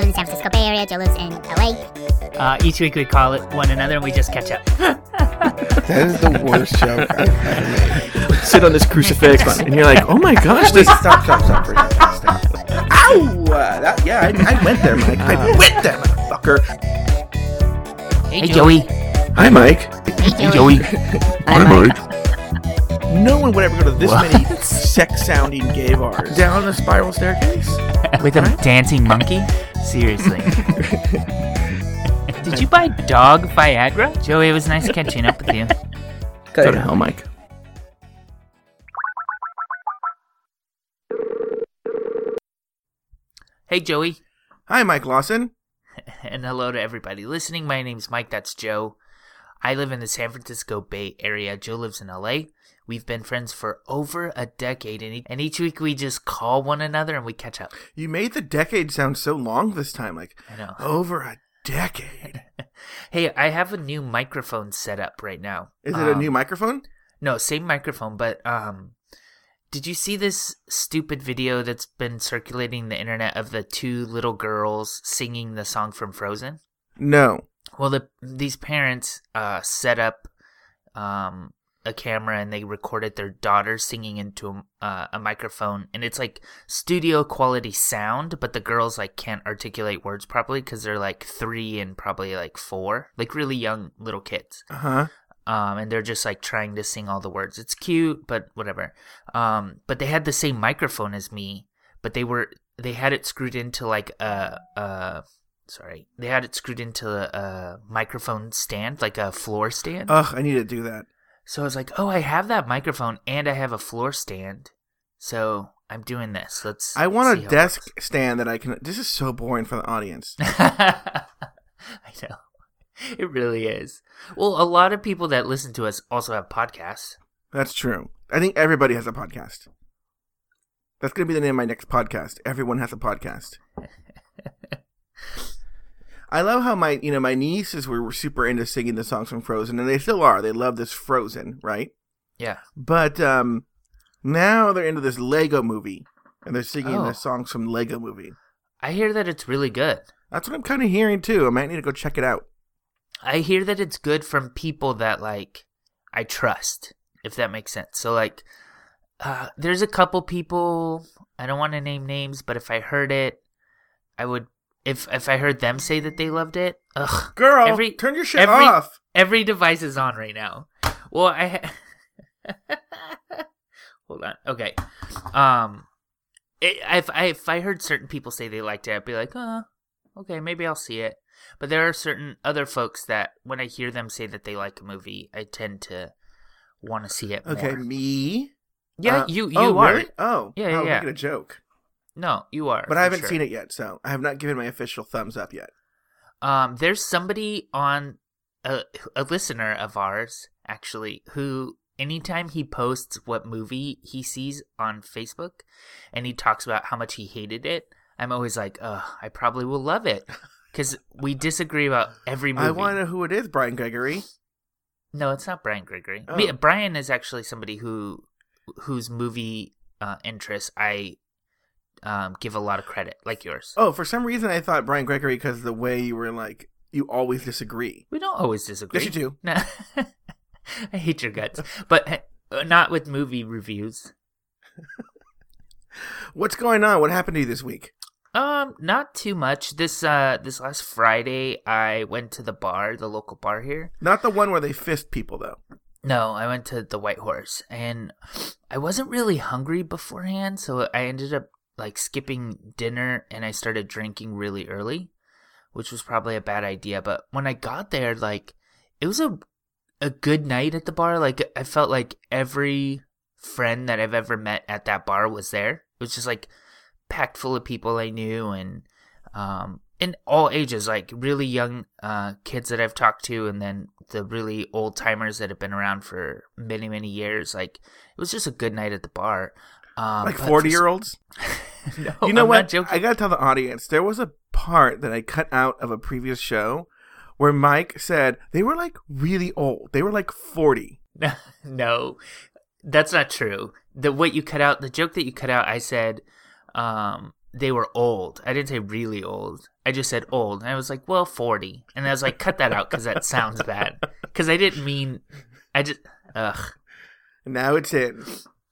live in San Francisco Bay Area. Joe lives in LA. Uh, each week we call it one another and we just catch up. That is the worst joke I've ever made. Sit on this crucifix, and you're like, oh my gosh, Wait, this. stop, stop, stop for a second. Stop. Ow! Uh, that, yeah, I, I went there, Mike. I went there, motherfucker. Hey, Joey. Hi, Mike. Hey, Joey. Hi, Mike. No one would ever go to this many sex-sounding gay bars. Down the spiral staircase. With a dancing monkey? Seriously. Did you buy dog Viagra? Joey, it was nice catching up with you. Go to hell, Mike. Hey, Joey. Hi, Mike Lawson. And hello to everybody listening. My name's Mike. That's Joe. I live in the San Francisco Bay Area. Joe lives in LA. We've been friends for over a decade, and, e- and each week we just call one another and we catch up. You made the decade sound so long this time, like I know. over a decade. Hey, I have a new microphone set up right now. Is it a Um, new microphone? No, same microphone, but um did you see this stupid video that's been circulating the internet of the two little girls singing the song from Frozen? No. Well, the these parents uh set up um a camera and they recorded their daughter singing into a, uh, a microphone and it's like studio quality sound but the girls like can't articulate words properly because they're like three and probably like four like really young little kids Uh huh. um, and they're just like trying to sing all the words. It's cute, but whatever. Um, but they had the same microphone as me, but they were they had it screwed into like a uh sorry they had it screwed into a, a microphone stand like a floor stand. Ugh, I need to do that. So I was like, oh, I have that microphone and I have a floor stand, so I'm doing this. Let's. I want a desk stand that I can. This is so boring for the audience. I know. It really is. Well, a lot of people that listen to us also have podcasts. That's true. I think everybody has a podcast. That's going to be the name of my next podcast. Everyone has a podcast. I love how my, you know, my nieces were, were super into singing the songs from Frozen, and they still are. They love this Frozen, right? Yeah. But um, now they're into this Lego movie, and they're singing Oh. the songs from Lego movie. I hear that it's really good. That's what I'm kind of hearing too. I might need to go check it out. I hear that it's good from people that like I trust, if that makes sense. So like uh there's a couple people I don't want to name names, but if I heard it, I would if if I heard them say that they loved it, ugh. Girl, Every- turn your shit every- off. Every device is on right now. Well, I ha- Hold on. Okay. Um it, if I if I heard certain people say they liked it, I'd be like, "Uh, okay, maybe I'll see it." But there are certain other folks that when I hear them say that they like a movie, I tend to want to see it more. Okay, me. Yeah, Uh, you you oh, are. Really? Oh, Yeah, yeah, oh, yeah. Making a joke, No, you are. but I haven't sure. seen it yet, so I have not given my official thumbs up yet. Um, there's somebody on a a listener of ours actually who anytime he posts what movie he sees on Facebook, and he talks about how much he hated it, I'm always like, "Ugh, I probably will love it," because we disagree about every movie. I want to know who it is, Brian Gregory. No, it's not Brian Gregory. Oh. Brian is actually somebody who whose movie uh, interests I um, give a lot of credit, like yours. Oh, for some reason I thought Brian Gregory because the way you were like you always disagree. We don't always disagree. Yes, you do. No, I hate your guts, but uh, not with movie reviews. What's going on? What happened to you this week? Um, not too much. This uh, this last Friday, I went to the bar, the local bar here. Not the one where they fist people, though. No, I went to the White Horse, and I wasn't really hungry beforehand, so I ended up like skipping dinner, and I started drinking really early, which was probably a bad idea. But when I got there, like it was a a good night at the bar. Like I felt like every friend that I've ever met at that bar was there. It was just like packed full of people I knew, and um, in all ages, like really young uh, kids that I've talked to, and then the really old timers that have been around for many, many years. Like it was just a good night at the bar. Um, like forty for year olds. no, you know I'm what? I gotta tell the audience there was a part that I cut out of a previous show where Mike said they were like really old. They were like forty. no, that's not true. The what you cut out, the joke that you cut out, I said, um, they were old. I didn't say really old. I just said old. And I was like, well, 40. And I was like, cut that out because that sounds bad. Because I didn't mean, I just, ugh. Now it's in.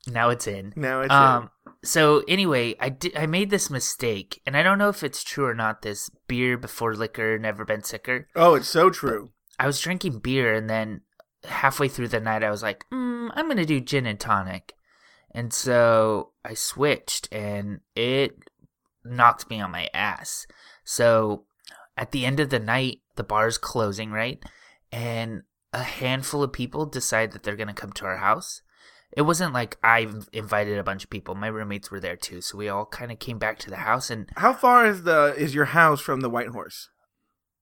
Now it's in. Now it's Um. So anyway, I did. I made this mistake, and I don't know if it's true or not. This beer before liquor, never been sicker. Oh, it's so true. I was drinking beer, and then halfway through the night, I was like, mm, "I'm gonna do gin and tonic," and so I switched, and it knocked me on my ass. So at the end of the night, the bar's closing, right? And a handful of people decide that they're gonna come to our house. It wasn't like I invited a bunch of people. My roommates were there too, so we all kind of came back to the house and How far is the is your house from the White Horse?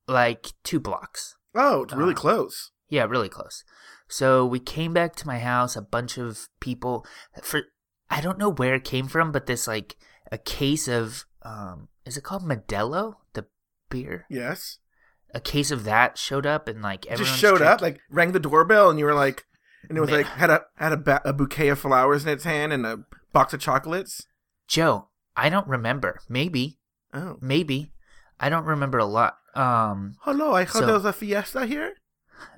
like two blocks. Oh, it's really Uh, close. Yeah, really close. So we came back to my house, a bunch of people for I don't know where it came from, but this like a case of um is it called Modelo? The beer? Yes. A case of that showed up and like everyone Just showed up, like rang the doorbell, and you were like, and it was Ma- like had a had a, ba- a bouquet of flowers in its hand and a box of chocolates. Joe, I don't remember. Maybe. Oh, Maybe. I don't remember a lot. Um hello! I heard So- there was a fiesta here.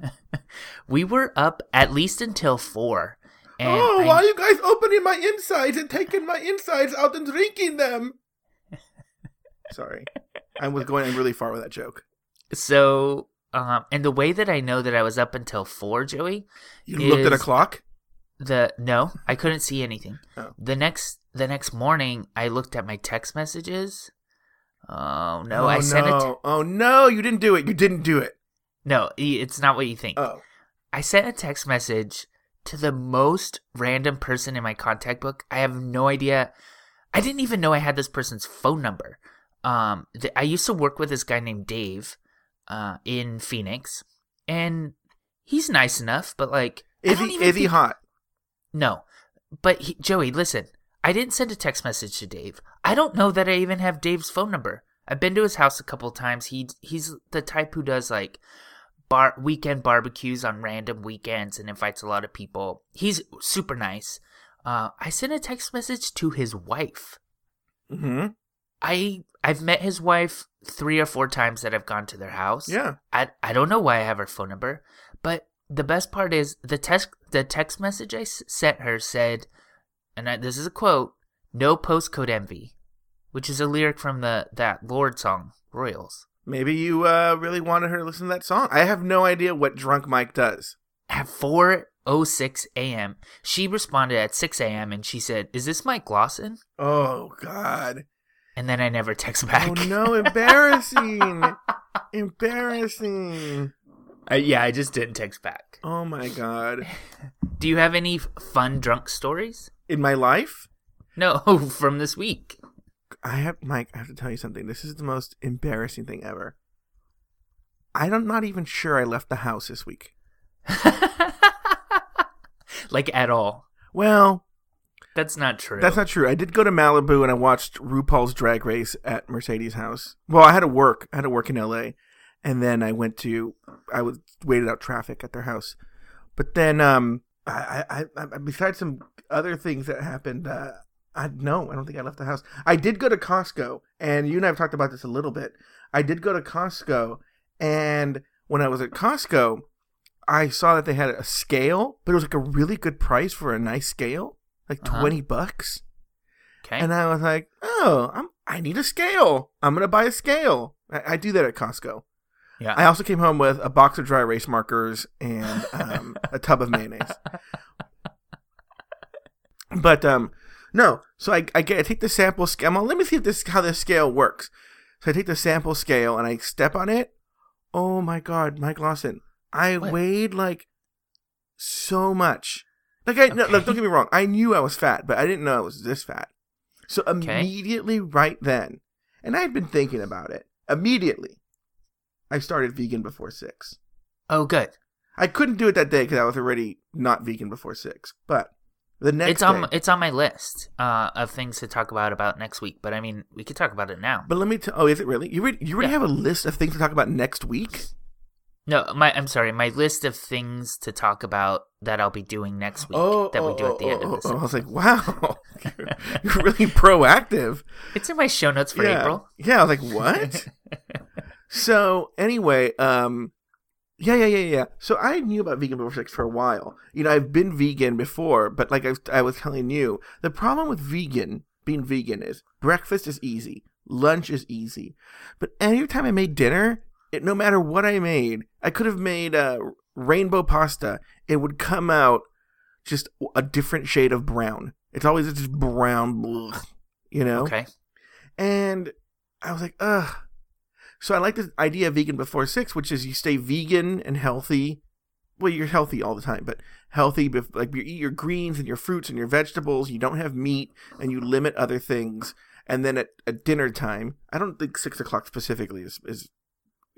we were up at least until four. And oh, I- why are you guys opening my insides and taking my insides out and drinking them? Sorry, I was going really far with that joke. so um and the way that I know that I was up until four, Joey, You looked at a clock. the no, I couldn't see anything. Oh. The next the next morning I looked at my text messages. Oh no, I sent it no. Oh no, you didn't do it. You didn't do it. No, it's not what you think. Oh, I sent a text message to the most random person in my contact book. I have no idea. I didn't even know I had this person's phone number. Um, th- I used to work with this guy named Dave, uh, in Phoenix, and he's nice enough, but like, is he is he think- hot? No, but he, Joey, listen. I didn't send a text message to Dave. I don't know that I even have Dave's phone number. I've been to his house a couple times. He he's the type who does like bar weekend barbecues on random weekends and invites a lot of people. He's super nice. Uh, I sent a text message to his wife. hmm I I've met his wife three or four times that I've gone to their house. Yeah. I I don't know why I have her phone number, but the best part is the text the text message I s- sent her said, and I, this is a quote: "No postcode envy," which is a lyric from the that Lorde song Royals. Maybe you uh, really wanted her to listen to that song. I have no idea what Drunk Mike does. At four oh six a.m., she responded at six a.m. and she said, "Is this Mike Lawson?" Oh God. And then I never text back. Oh no, embarrassing. embarrassing. Uh, yeah, I just didn't text back. Oh my God. Do you have any fun drunk stories? In my life, No, from this week. I have Mike, I have to tell you something. This is the most embarrassing thing ever. I'm not even sure I left the house this week. like at all. Well, That's not true. That's not true. I did go to Malibu and I watched RuPaul's Drag Race at Mercedes' house. Well, I had to work. I had to work in LA, and then I went to. I was waited out traffic at their house, but then um, I, I, I besides some other things that happened, uh, I no, I don't think I left the house. I did go to Costco, and you and I have talked about this a little bit. I did go to Costco, and when I was at Costco, I saw that they had a scale, but it was like a really good price for a nice scale, like Uh-huh. twenty bucks. okay. And I was like, oh, I'm, I need a scale. I'm going to buy a scale. I, I do that at Costco. yeah. I also came home with a box of dry erase markers and um, a tub of mayonnaise. But um, no, so I, I get I take the sample scale. Like, let me see if this how this scale works. So I take the sample scale and I step on it. Oh my god, Mike Lawson! I What? weighed like so much. Like I no, look, don't get me wrong. I knew I was fat, but I didn't know I was this fat. So Okay. immediately, right then, and I had been thinking about it. Immediately, I started vegan before six. oh, good. I couldn't do it that day because I was already not vegan before six. But the next it's on day, it's on my list uh, of things to talk about about next week. But I mean, we could talk about it now. but let me tell. Oh, is it really? You already, you already Yeah. have a list of things to talk about next week. No, my I'm sorry. My list of things to talk about that I'll be doing next week Oh, that we oh, do at the oh, end oh, of this. oh, I was like, wow. You're really proactive. It's in my show notes for yeah. April. Yeah, I was like, what? so anyway, um, yeah, yeah, yeah, yeah. So I knew about vegan before sex for a while. You know, I've been vegan before, but like I was, I was telling you, the problem with vegan being vegan is breakfast is easy, lunch is easy, but anytime I made dinner, it, no matter what I made, I could have made uh, rainbow pasta. It would come out just a different shade of brown. It's always just brown, blech, you know. Okay. And I was like, ugh. So I like the idea of vegan before six, which is you stay vegan and healthy. Well, you're healthy all the time, but healthy, like you eat your greens and your fruits and your vegetables. You don't have meat, and you limit other things. And then at, at dinner time, I don't think six o'clock specifically is is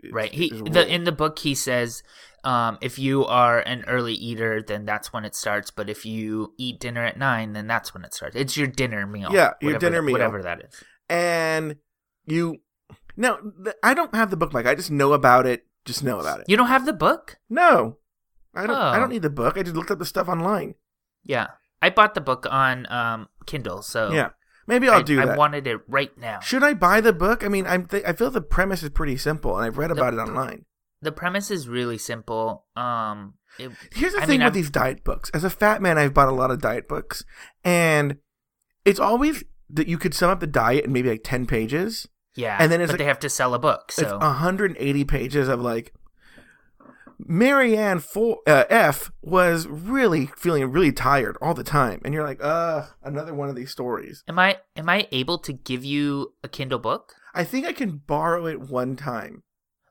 is- Right. He the in the book he says, um, if you are an early eater, then that's when it starts. But if you eat dinner at nine, then that's when it starts. It's your dinner meal. Yeah, your dinner meal. whatever that is. and you. Now I don't have the book, Mike. I just know about it. Just know about it. You don't have the book? No, I don't. I Oh. don't need the book. I just looked up the stuff online. Yeah, I bought the book on um Kindle, so Yeah, maybe I'll I, do that. I wanted it right now. Should I buy the book? I mean, I'm th- I feel the premise is pretty simple, and I've read about it online. The premise is really simple. Um, it, Here's the I thing mean, with I'm- these diet books. As a fat man, I've bought a lot of diet books, and it's always that you could sum up the diet in maybe like ten pages. yeah, and then it's but like- they have to sell a book, so It's 180 pages of like Marianne for, uh, F was really feeling really tired all the time, and you're like, uh, another one of these stories. am I am I able to give you a Kindle book? I think I can borrow it one time.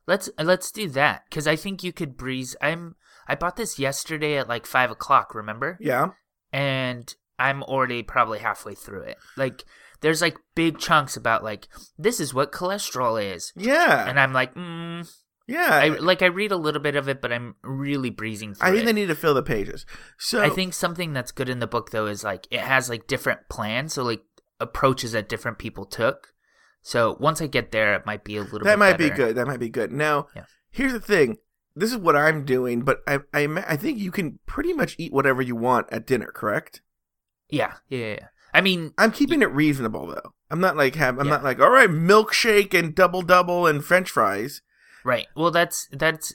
Let's let's do that because I think you could breeze. I'm I bought this yesterday at like five o'clock. Remember? Yeah, and I'm already probably halfway through it. Like there's like big chunks about like this is what cholesterol is, yeah, and I'm like, mm, yeah. I like I read a little bit of it, but I'm really breezing through it. I think it. they need to fill the pages. So I think something that's good in the book though is like it has like different plans, so like approaches that different people took. So once I get there, it might be a little. Bit. That might be good. That might be good. Now, Yeah. here's the thing. This is what I'm doing, but I, I I think you can pretty much eat whatever you want at dinner. Correct? Yeah, yeah, yeah. yeah. I mean, I'm keeping it reasonable though. I'm not like have I'm Yeah. not like all right milkshake and double double and French fries. Right. Well, that's that's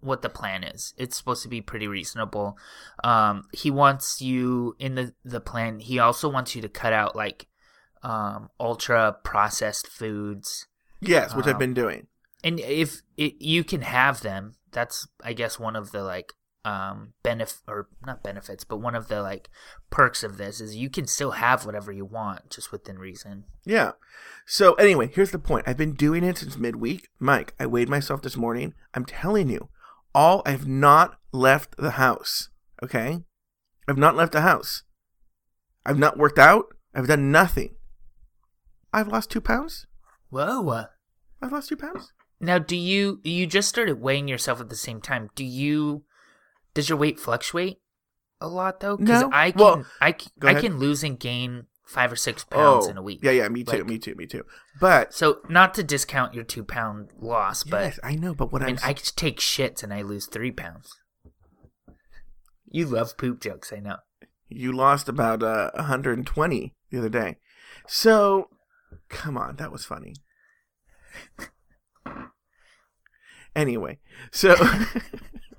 what the plan is. It's supposed to be pretty reasonable. Um, he wants you in the the plan. He also wants you to cut out like um, ultra processed foods, Yes, which I've Um, been doing. and if it, you can have them, that's I guess one of the like um benefit or not benefits, but one of the like perks of this is you can still have whatever you want just within reason. Yeah. So anyway, here's the point. I've been doing it since midweek. Mike, I weighed myself this morning. I'm telling you, all I've not left the house. Okay? I've not left the house. I've not worked out. I've done nothing. I've lost two pounds. Whoa. I've lost two pounds. Now, do you you just started weighing yourself at the same time? Do you does your weight fluctuate a lot though? No. I can Well, I, c- go I can lose and gain five or six pounds oh, in a week. Yeah, yeah, me too, Like- me too, me too. But So not to discount your two pound loss, but yes, I know. But what I I'm I just take shits and I lose three pounds. You love poop jokes, I know. you lost about uh, 120 the other day. So, come on, that was funny. anyway, so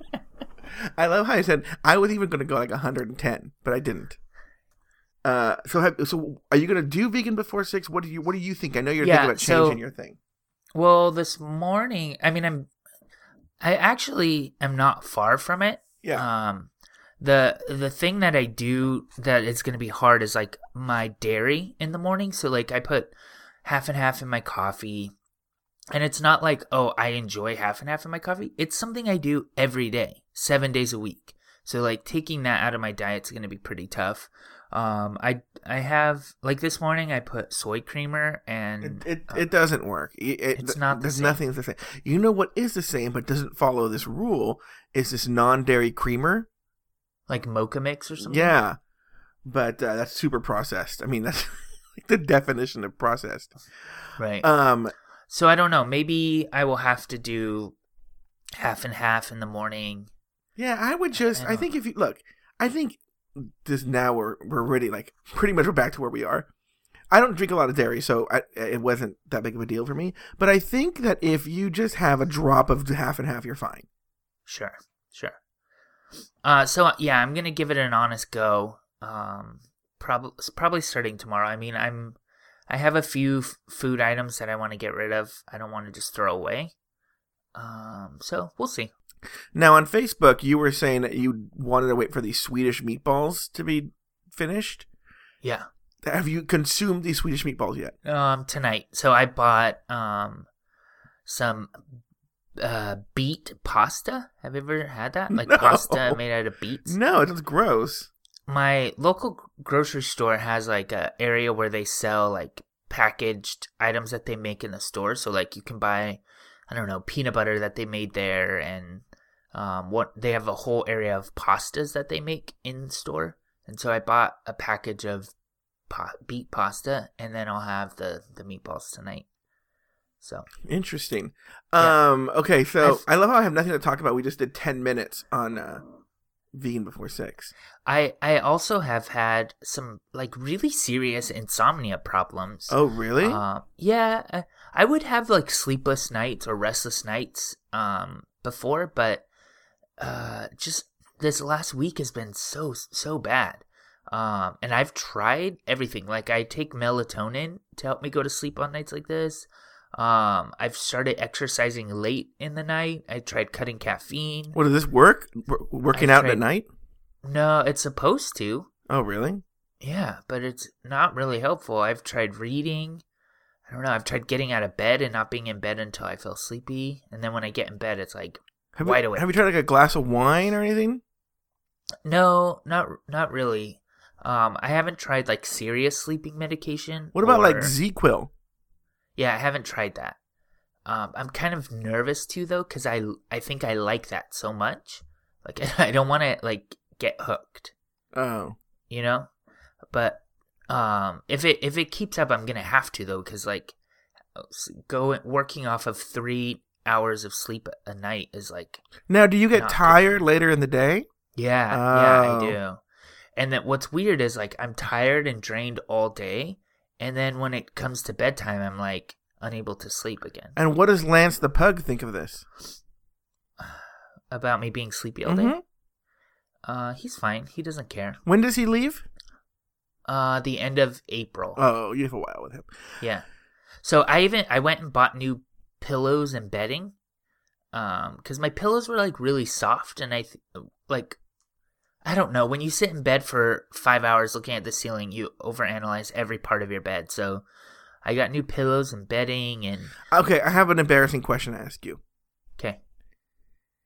I love how I said I was even going to go like 110, but I didn't. Uh, so have, so are you going to do vegan before six? What do you What do you think? I know you're Yeah, thinking about so- changing your thing. Well, this morning, I mean, I'm, I actually am not far from it. Yeah, Um, the the thing that I do that is going to be hard is like my dairy in the morning. So like I put half and half in my coffee, and it's not like oh I enjoy half and half in my coffee. It's something I do every day, seven days a week. So like taking that out of my diet is going to be pretty tough. Um, I I have like this morning I put soy creamer and it it, it doesn't work. It, it- It's not the There's same. nothing the same. You know what is the same but doesn't follow this rule is this non-dairy creamer. like mocha mix or something. Yeah, but uh, that's super processed. I mean, that's like the definition of processed. right. Um, So I don't know. Maybe I will have to do half and half in the morning. yeah, I would just. I I, think if you look, I think this now we're we're already like pretty much we're back to where we are. I don't drink a lot of dairy, so I, it wasn't that big of a deal for me. But I think that if you just have a drop of half and half, you're fine. Sure, sure. Uh, so yeah, I'm gonna give it an honest go. Um, probably probably starting tomorrow. I mean, I'm I have a few f- food items that I want to get rid of. I don't want to just throw away. Um, so we'll see. Now on Facebook, you were saying that you wanted to wait for these Swedish meatballs to be finished. Yeah. Have you consumed these Swedish meatballs yet? Um, tonight. So I bought um some uh beet pasta. Have you ever had that? Like No. pasta made out of beets. No, it's gross. My local grocery store has like a area where they sell like packaged items that they make in the store so like you can buy i don't know peanut butter that they made there and um what they have a whole area of pastas that they make in store and so i bought a package of pa- beet pasta and then i'll have the the meatballs tonight so Interesting. Yeah. Um. Okay. So I've- I love how I have nothing to talk about. We just did ten minutes on uh, vegan before sex. i i also have had some like really serious insomnia problems Oh, really? Uh, yeah, I- I would have like sleepless nights or restless nights um before, but uh just this last week has been so so bad. Um and I've tried everything. Like I take melatonin to help me go to sleep on nights like this. Um I've started exercising late in the night. I tried cutting caffeine. what does this work? W- working I've out at night? No, it's supposed to. Oh, really? Yeah, but it's not really helpful. I've tried reading. I don't know. I've tried getting out of bed and not being in bed until I feel sleepy. And then when I get in bed, it's like, Have Wide you, awake. Have you tried like a glass of wine or anything? no, not not really. Um, I haven't tried like serious sleeping medication. What about like or- ZzzQuil? Yeah, I haven't tried that. Um, I'm kind of nervous too though, because I I think I like that so much. Like I don't want to like get hooked. Oh, you know but um if it if it keeps up i'm gonna have to though because like go working off of three hours of sleep a night is like now do you get good. tired later in the day? yeah yeah Oh. i do and then what's weird is like i'm tired and drained all day and then when it comes to bedtime i'm like unable to sleep again And what does Lance the pug think of this? about me being sleepy all day Mhm. uh he's fine he doesn't care When does he leave? uh the end of april Oh, you have a while with him. Yeah. So I even I went and bought new pillows and bedding, um, because my pillows were like really soft, and I th- like, I don't know. When you sit in bed for five hours looking at the ceiling, you overanalyze every part of your bed. So I got new pillows and bedding, and Okay, I have an embarrassing question to ask you. okay.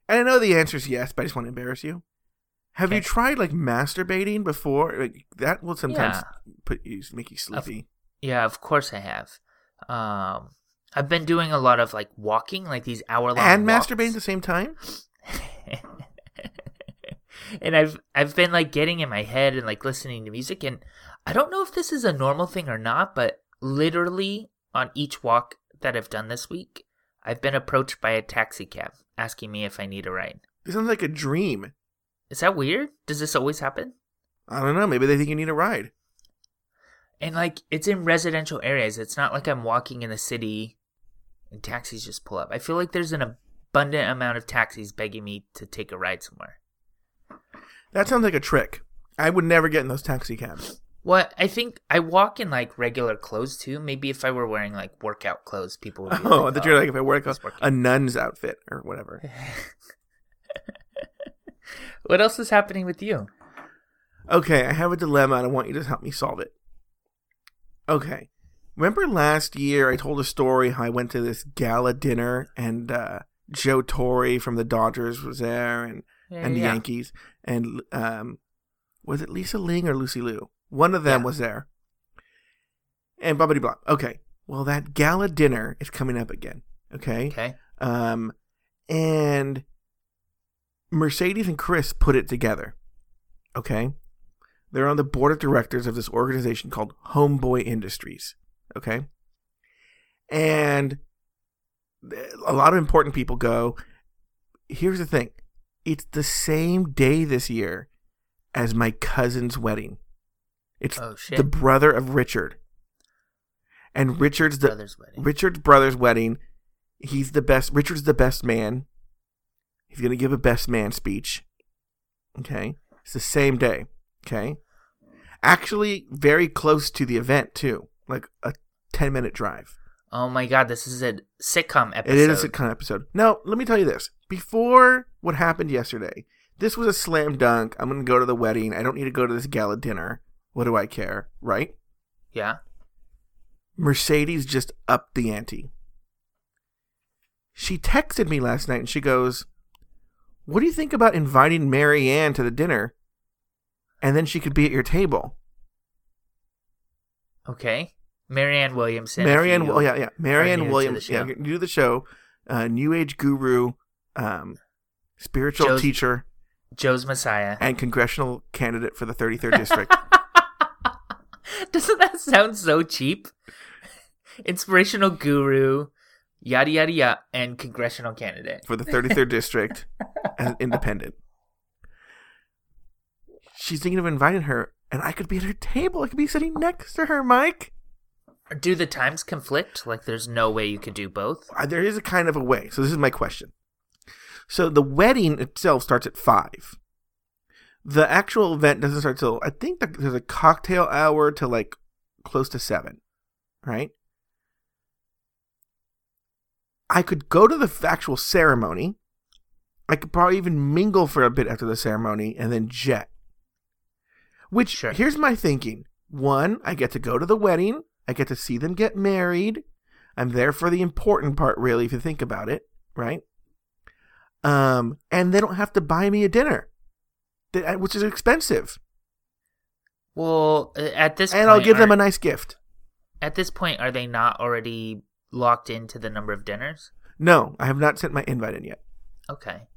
And I know the answer is yes, but I just want to embarrass you. Have you tried like masturbating before? Like that will sometimes Yeah. put you make you sleepy. Yeah, of course I have. Um, I've been doing a lot of like walking, like these hour long and masturbating at the same time? and I've I've been like getting in my head and like listening to music and I don't know if this is a normal thing or not, but literally on each walk that I've done this week, I've been approached by a taxi cab asking me if I need a ride. It sounds like a dream. Is that weird? Does this always happen? I don't know. Maybe they think you need a ride. And like it's in residential areas. It's not like I'm walking in the city and taxis just pull up. I feel like there's an abundant amount of taxis begging me to take a ride somewhere. That sounds like a trick. I would never get in those taxi cabs. What I think I walk in like regular clothes too. Maybe if I were wearing like workout clothes, people would. Be Oh, like, that you're like if I wear a, a nun's outfit or whatever. what else is happening with you? Okay, I have a dilemma and I want you to help me solve it. Okay. Remember last year I told a story how I went to this gala dinner and uh, Joe Torre from the Dodgers was there and, and the Yeah. Yankees and um, was it Lisa Ling or Lucy Liu? One of them Yeah. was there. And blah blah blah. Okay. Well, that gala dinner is coming up again. Okay. Okay. Um, and Mercedes and Chris put it together. Okay. They're on the board of directors of this organization called Homeboy Industries. Okay. And a lot of important people go. Here's the thing it's the same day this year as my cousin's wedding. It's Oh the brother of Richard. And Richard's the brother's wedding. Richard's brother's wedding. He's the best. Richard's the best man. He's going to give a best man speech. Okay. It's the same day. Okay. Actually, very close to the event, too. Like a 10 minute drive. Oh my god, this is a sitcom episode. It is a sitcom episode. Now, let me tell you this. Before what happened yesterday, this was a slam dunk. I'm going to go to the wedding. I don't need to go to this gala dinner. What do I care? Right? Yeah. Mercedes just upped the ante. She texted me last night and she goes, What do you think about inviting Marianne to the dinner? And then she could be at your table. Okay. Marianne Williamson. Marianne, oh yeah, yeah, Marianne new to Williams, the yeah, new to the show, uh, New Age guru, um, spiritual Joe's- teacher, Joe's Messiah. and congressional candidate for the 33rd district. Doesn't that sound so cheap? Inspirational guru, yada yada yada, and congressional candidate. for the 33rd district as independent. She's thinking of inviting her, and I could be at her table. I could be sitting next to her, Mike. Do the times conflict? Like, there's no way you could do both. Uh, There is a kind of a way. So this is my question. So the wedding itself starts at five. The actual event doesn't start till I think there's a cocktail hour to like close to seven, right? I could go to the actual ceremony. I could probably even mingle for a bit after the ceremony and then jet. Which Sure. here's my thinking. One, I get to go to the wedding. I get to see them get married. I'm there for the important part, really, if you think about it, right? Um, and they don't have to buy me a dinner, which is expensive, Well, uh, at this and I'll give them a nice gift. At this point, are they not already locked into the number of dinners? No, I have not sent my invite in yet. Okay.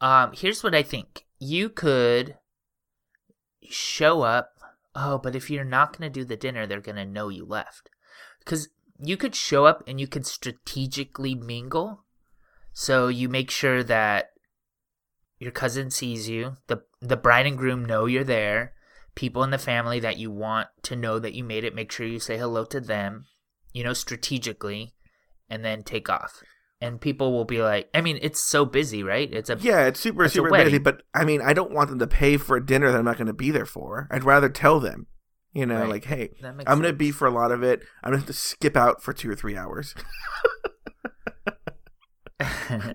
Um, here's what I think. You could show up. Oh, but if you're not going to do the dinner, they're going to know you left. Because you could show up and you could strategically mingle. So you make sure that your cousin sees you, the the bride and groom know you're there, people in the family that you want to know that you made it, make sure you say hello to them, you know, strategically, and then take off. And people will be like, I mean, it's so busy, right? It's a Yeah, it's super It's super busy, but I mean, I don't want them to pay for a dinner that I'm not going to be there for. I'd rather tell them, you know, Right. like, hey, I'm going to be for a lot of it. I'm going to have to skip out for two or three hours.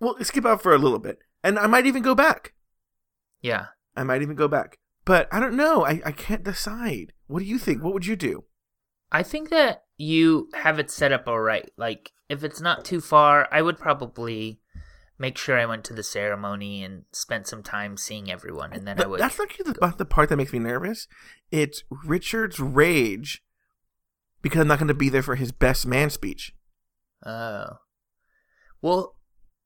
well, skip out for a little bit, and I might even go back. yeah. I might even go back, but I don't know. I I can't decide. What do you think? What would you do? I think that you have it set up all right. Like, if it's not too far, I would probably make sure I went to the ceremony and spent some time seeing everyone, and then I would. that's actually the, the part that makes me nervous. It's Richard's rage because I'm not going to be there for his best man speech. Oh. Well,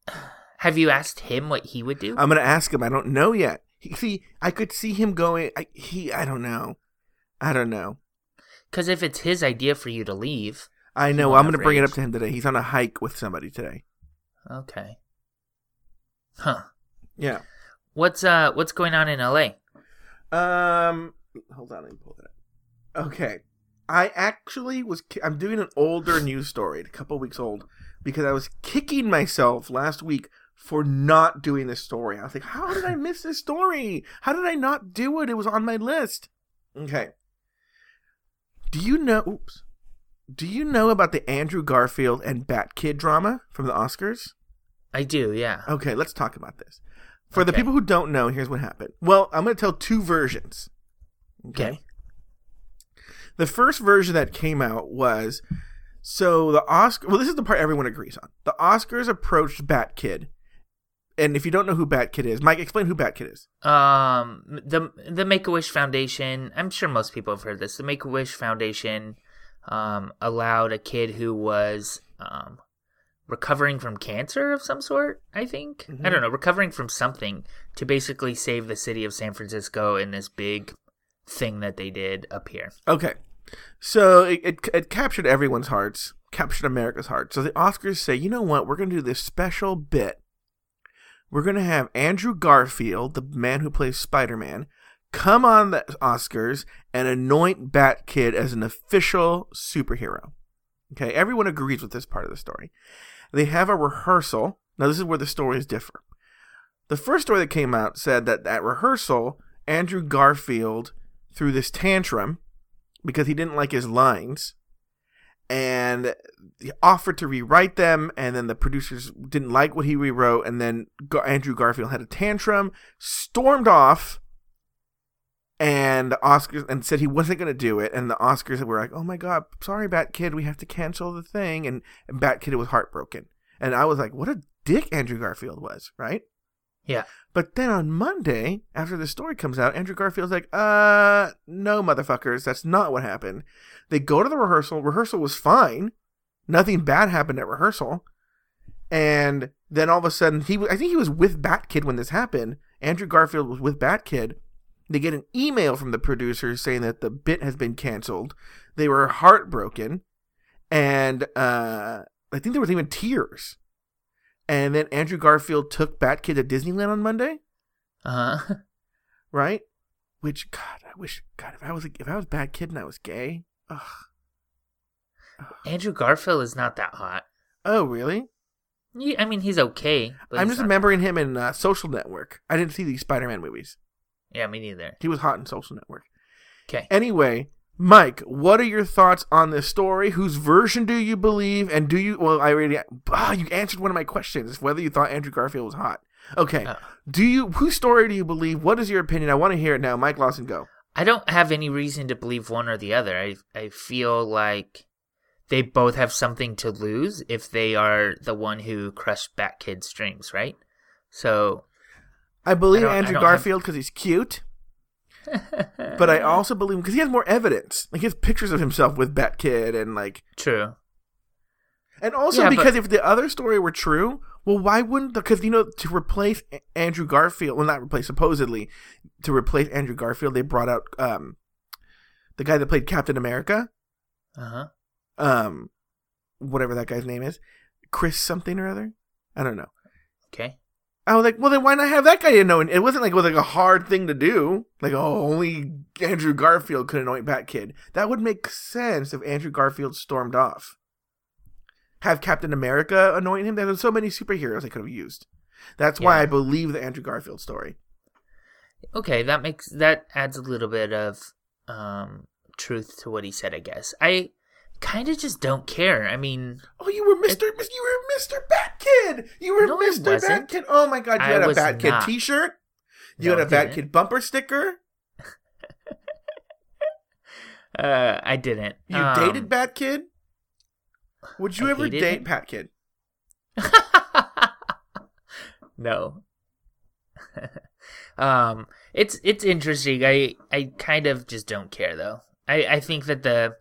have you asked him what he would do? I'm going to ask him. I don't know yet. He, see, I could see him going. I, he, I don't know. I don't know. Because if it's his idea for you to leave, I know. I'm going to bring it up to him today. He's on a hike with somebody today. okay. Huh. Yeah. What's uh What's going on in L.A.? Um, hold on, let me pull that up. Okay, I actually was. I'm doing an older news story, a couple weeks old, because I was kicking myself last week for not doing this story. I was like, how did I miss this story? How did I not do it? It was on my list. Okay. Do you know? Oops. Do you know about the Andrew Garfield and Bat Kid drama from the Oscars? I do. Yeah. Okay, let's talk about this. For the people who don't know, here's what happened. Well, I'm going to tell two versions. Okay. The first version that came out was so the Oscar. Well, this is the part everyone agrees on. The Oscars approached Bat Kid, and if you don't know who Bat Kid is, Mike, explain who Bat Kid is. Um, the the Make a Wish Foundation. I'm sure most people have heard this. The Make a Wish Foundation um, allowed a kid who was um, recovering from cancer of some sort. I think I don't know, recovering from something to basically save the city of San Francisco in this big thing that they did up here. Okay, so it, it it captured everyone's hearts, captured America's heart. So the Oscars say, you know what, we're going to do this special bit we're going to have Andrew Garfield, the man who plays Spider Man, come on the Oscars and anoint Bat Kid as an official superhero. Okay, everyone agrees with this part of the story. They have a rehearsal. Now, this is where the stories differ. The first story that came out said that at rehearsal, Andrew Garfield threw this tantrum because he didn't like his lines and he offered to rewrite them and then the producers didn't like what he rewrote and then Andrew Garfield had a tantrum stormed off and Oscars and said he wasn't going to do it and the Oscars were like oh my god sorry Bat Kid we have to cancel the thing and, and Bat Kid was heartbroken. And I was like what a dick Andrew Garfield was right Yeah. but then on Monday, after the story comes out, Andrew Garfield's like, uh, no, motherfuckers, that's not what happened. They go to the rehearsal. Rehearsal was fine. Nothing bad happened at rehearsal. And then all of a sudden, he I think he was with Batkid when this happened. Andrew Garfield was with Batkid. They get an email from the producers saying that the bit has been canceled. They were heartbroken. And uh, I think there was even tears. And then Andrew Garfield took Batkid to Disneyland on Monday, Uh huh. right? Which God, I wish God if I was a, if I was Batkid and I was gay. Ugh. Andrew Garfield is not that hot. Oh really? Yeah, I mean, he's okay. But I'm he's just remembering him in uh, Social Network. I didn't see these Spider-Man movies. Yeah, me neither. He was hot in Social Network. Okay. Anyway, Mike, what are your thoughts on this story? Whose version do you believe? And do you? Well, I already. Ah, you answered one of my questions. Whether you thought Andrew Garfield was hot. Okay. Oh. Do you? Whose story do you believe? What is your opinion? I want to hear it now. Mike Lawson, go. I don't have any reason to believe one or the other. I I feel like they both have something to lose if they are the one who crushed Bat Kid's dreams, right? So, I believe I I Andrew have- Garfield because he's cute, but I also believe because he has more evidence. Like he has pictures of himself with Bat Kid and like, true. and also Yeah, but- because if the other story were true, well, why wouldn't? The? Because you know, to replace Andrew Garfield, well, not replace, supposedly to replace Andrew Garfield, they brought out um the guy that played Captain America, Uh huh. um, whatever that guy's name is, Chris something or other. I don't know. Okay. I was like, well, then why not have that guy? And it wasn't like it was like a hard thing to do. Like, oh, only Andrew Garfield could anoint Bat Kid. That would make sense if Andrew Garfield stormed off. Have Captain America anoint him. There's so many superheroes they could have used. That's why Yeah. I believe the Andrew Garfield story. Okay, that makes that adds a little bit of um truth to what he said, I guess. I kind of just don't care. I mean, Oh, you were Mister. You were Mister Bat Kid. You were No, Mister Bat. Kid. Oh my God! You I had a Bat Kid not. T-shirt. You No, had a Batkid. Kid bumper sticker. uh I didn't. You Um, dated Bat Kid. Would you I ever date. Bat Kid? no. um it's it's interesting. I I kind of just don't care though. I I think that the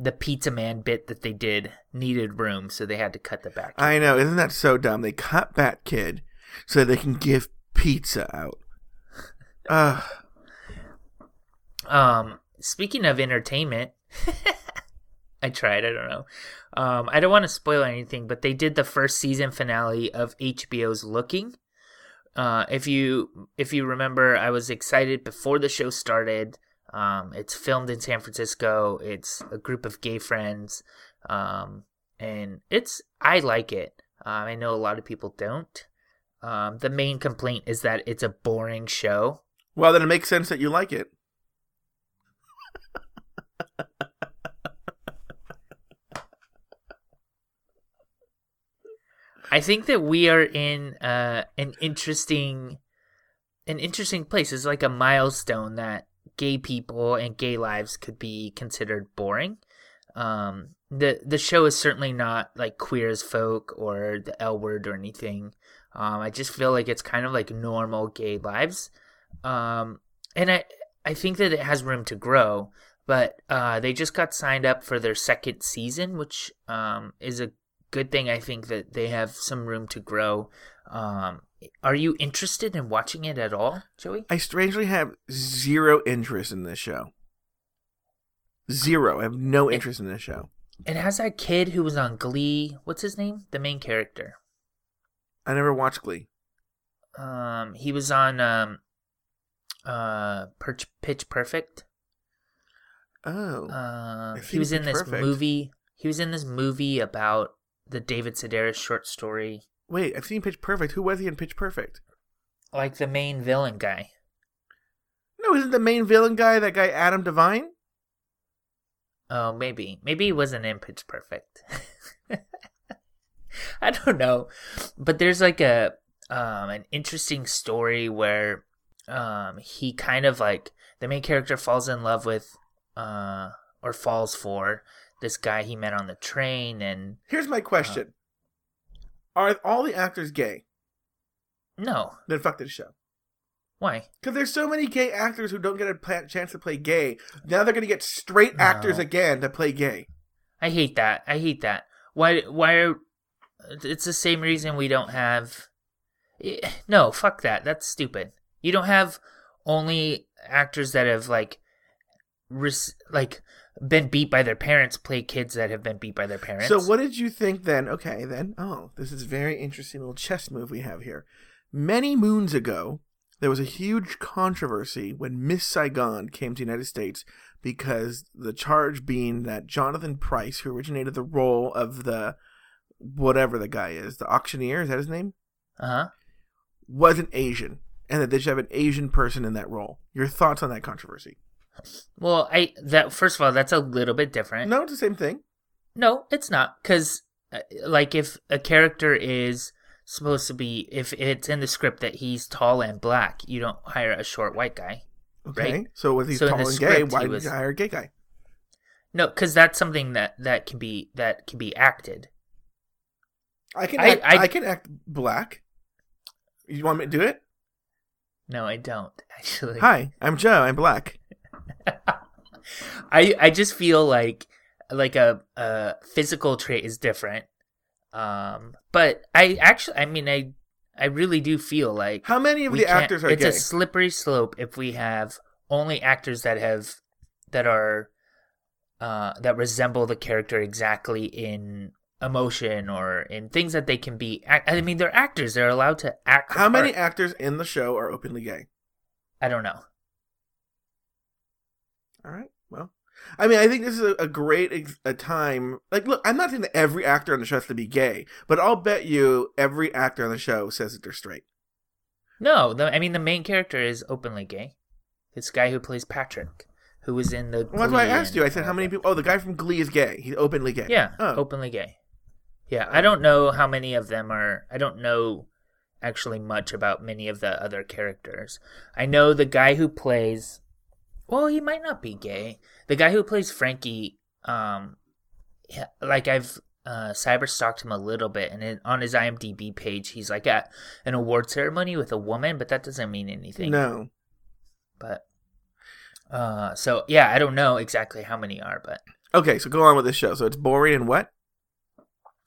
the pizza man bit that they did needed room, so they had to cut the back. I know, isn't that so dumb? They cut Bat Kid so they can give pizza out. Uh, Um, speaking of entertainment, I tried. I don't know. Um, I don't want to spoil anything, but they did the first season finale of HBO's Looking. Uh, if you if you remember, I was excited before the show started. Um, it's filmed in San Francisco. It's a group of gay friends, um, and it's I like it. Uh, I know a lot of people don't. Um, the main complaint is that it's a boring show. well, then it makes sense that you like it. I think that we are in uh, an interesting, an interesting place. It's like a milestone that gay people and gay lives could be considered boring. Um, the the show is certainly not like Queer as Folk or the L Word or anything. Um, I just feel like it's kind of like normal gay lives, um, and I I think that it has room to grow. But uh, they just got signed up for their second season, which um, is a good thing. I think that they have some room to grow. Um, are you interested in watching it at all, Joey? I strangely have zero interest in this show. Zero. I have no interest in this show. It has that kid who was on Glee. What's his name? The main character. I never watched Glee. Um, he was on um, uh, Perch, Pitch Perfect. Oh, I've he was in Pitch this Perfect. movie. He was in this movie about the David Sedaris short story, wait, I've seen Pitch Perfect. Who was he in Pitch Perfect? like the main villain guy. No, isn't the main villain guy that guy Adam Devine? Oh, maybe. Maybe he wasn't in Pitch Perfect. I don't know. But there's like a um an interesting story where um he kind of like the main character falls in love with uh or falls for this guy he met on the train and Here's my question: Are all the actors gay? no. Then fuck this show. Why? Because there's so many gay actors who don't get a chance to play gay. Now they're going to get straight actors again to play gay. I hate that. I hate that. Why? Why are? It's the same reason we don't have. Eh, No, fuck that. That's stupid. You don't have only actors that have like, res- like, been beat by their parents play kids that have been beat by their parents. So what did you think then? Okay, then. Oh, this is a very interesting little chess move we have here. Many moons ago, there was a huge controversy when Miss Saigon came to the United States because the charge being that Jonathan Pryce, who originated the role of the whatever the guy is, the auctioneer, is that his name? Uh huh. Wasn't Asian. And that they should have an Asian person in that role. Your thoughts on that controversy? Well, I that first of all, that's a little bit different. No, it's the same thing. No, it's not. Because, uh, like, if a character is supposed to be, if it's in the script that he's tall and black, you don't hire a short white guy. Okay. Right. So was he So tall and gay? Why did you hire a gay guy? No, because that's something that that can be that can be acted. I can I- act, I, I- can act black. You want me to do it? No, I don't actually. Hi, I'm Joe. I'm black. I I just feel like like a a physical trait is different. Um, but I actually, I mean, I I really do feel like How many of the actors are it's gay? a slippery slope if we have only actors that have that are uh that resemble the character exactly in emotion or in things that they can be i mean they're actors they're allowed to act How many actors in the show are openly gay? i don't know All right. Well, I mean, I think this is a, great ex- a time. Like, look, I'm not saying that every actor on the show has to be gay, but I'll bet you every actor on the show says that they're straight. no the, i mean the main character is openly gay this guy who plays patrick who was in the Well, that's why I asked you. I said how many people. Oh, the guy from Glee is gay. He's openly gay. yeah Oh. openly gay yeah i don't know how many of them are i don't know actually much about many of the other characters i know the guy who plays well he might not be gay the guy who plays frankie um yeah, like i've uh, cyber stalked him a little bit, and it, on his IMDb page, he's like at an award ceremony with a woman, but that doesn't mean anything. No. But uh, so yeah, I don't know exactly how many are, but Okay, so go on with this show. So it's boring and what?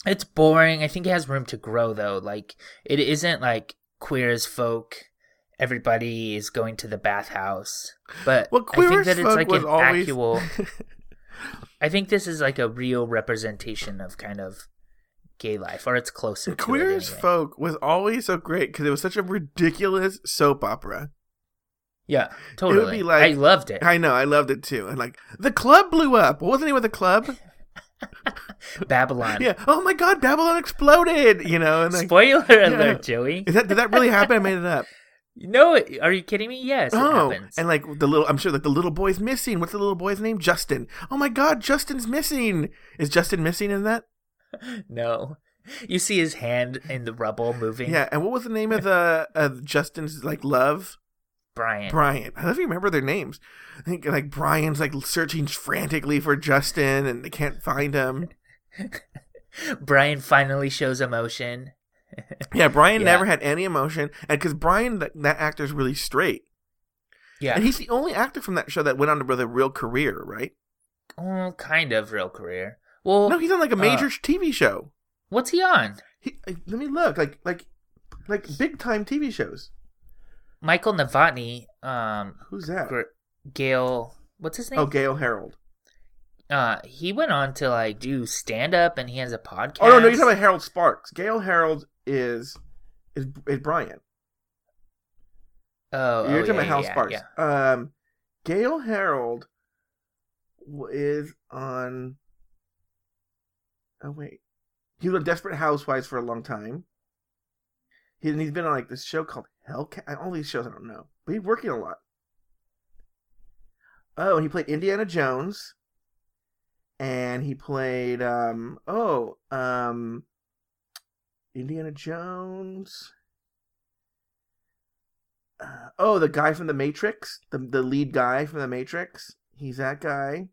It's boring. I think it has room to grow though. Like it isn't like queer as folk. Everybody is going to the bathhouse, but Well, I think that it's like an always. actual. I think this is like a real representation of kind of gay life, or it's closer. to Queer it as anyway. Folk was always so great because it was such a ridiculous soap opera. Yeah, totally. It would be like- I loved it. I know, I loved it too. And like the club blew up. What was the name of the club? Babylon. Yeah. Oh my God, Babylon exploded. You know, and like, Spoiler alert, Joey. is that did that really happen? I made it up. No, are you kidding me? Yes, it oh, happens. and like the little, I'm sure like the little boy's missing. What's the little boy's name? Justin. Oh my God, Justin's missing. Is Justin missing in that? no, you see his hand in the rubble moving. Yeah. And what was the name of the of Justin's like love? Brian. Brian. I don't even remember their names. I think like Brian's like searching frantically for Justin and they can't find him. Brian finally shows emotion. Yeah, Brian Yeah. never had any emotion, and because Brian, that, that actor's really straight, Yeah, and he's the only actor from that show that went on to with a real career, right? oh, kind of real career. Well, No, he's on like a major uh, TV show. what's he on? He, let me look, like like like big time TV shows. Michael Novotny. Um, Who's that? Gale. What's his name? Oh, Gale Harold. Uh, he went on to like do stand up, and he has a podcast. Oh no, no, you're talking about Harold Sparks. Gale Harold is is is Brian. Oh, You're oh, talking yeah, about House yeah, Sparks. yeah. Um, Gale Harold is on. Oh wait, he was on Desperate Housewives for a long time. He, and he's been on like this show called Hellcat. All these shows I don't know, but he's working a lot. Oh, and he played Indiana Jones. And he played um oh um Indiana Jones. Uh, oh, the guy from the Matrix, the the lead guy from the Matrix. He's that guy.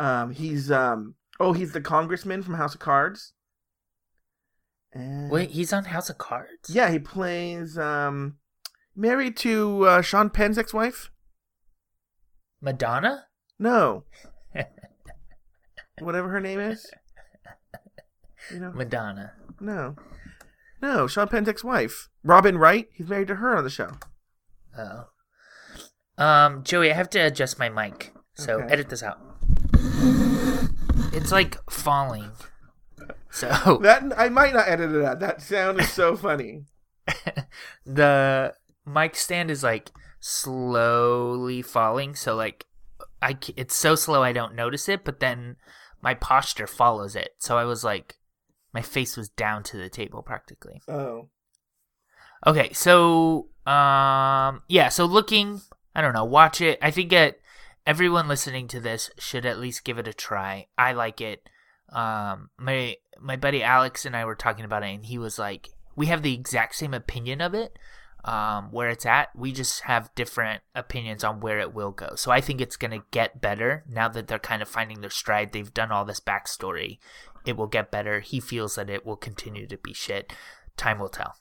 Um, he's um. Oh, he's the congressman from House of Cards. And Wait, he's on House of Cards. yeah, he plays um, married to uh, Sean Penn's ex-wife. Madonna. No, whatever her name is. You know, Madonna. No, no, Sean Penn's ex-wife, Robin Wright. He's married to her on the show. Oh. Um, Joey, I have to adjust my mic, so Okay. edit this out. It's like falling. So That I might not edit it out. That sound is so funny. the mic stand is like slowly falling. So like, I it's so slow I don't notice it, but then my posture follows it. So I was like, my face was down to the table practically. Oh, Okay, so um yeah, so looking, I don't know, watch it. I think that everyone listening to this should at least give it a try. I like it. Um my my buddy Alex and I were talking about it and he was like we have the exact same opinion of it. Um where it's at. We just have different opinions on where it will go. So I think it's going to get better now that they're kind of finding their stride. They've done all this backstory. It will get better. He feels that it will continue to be shit. Time will tell.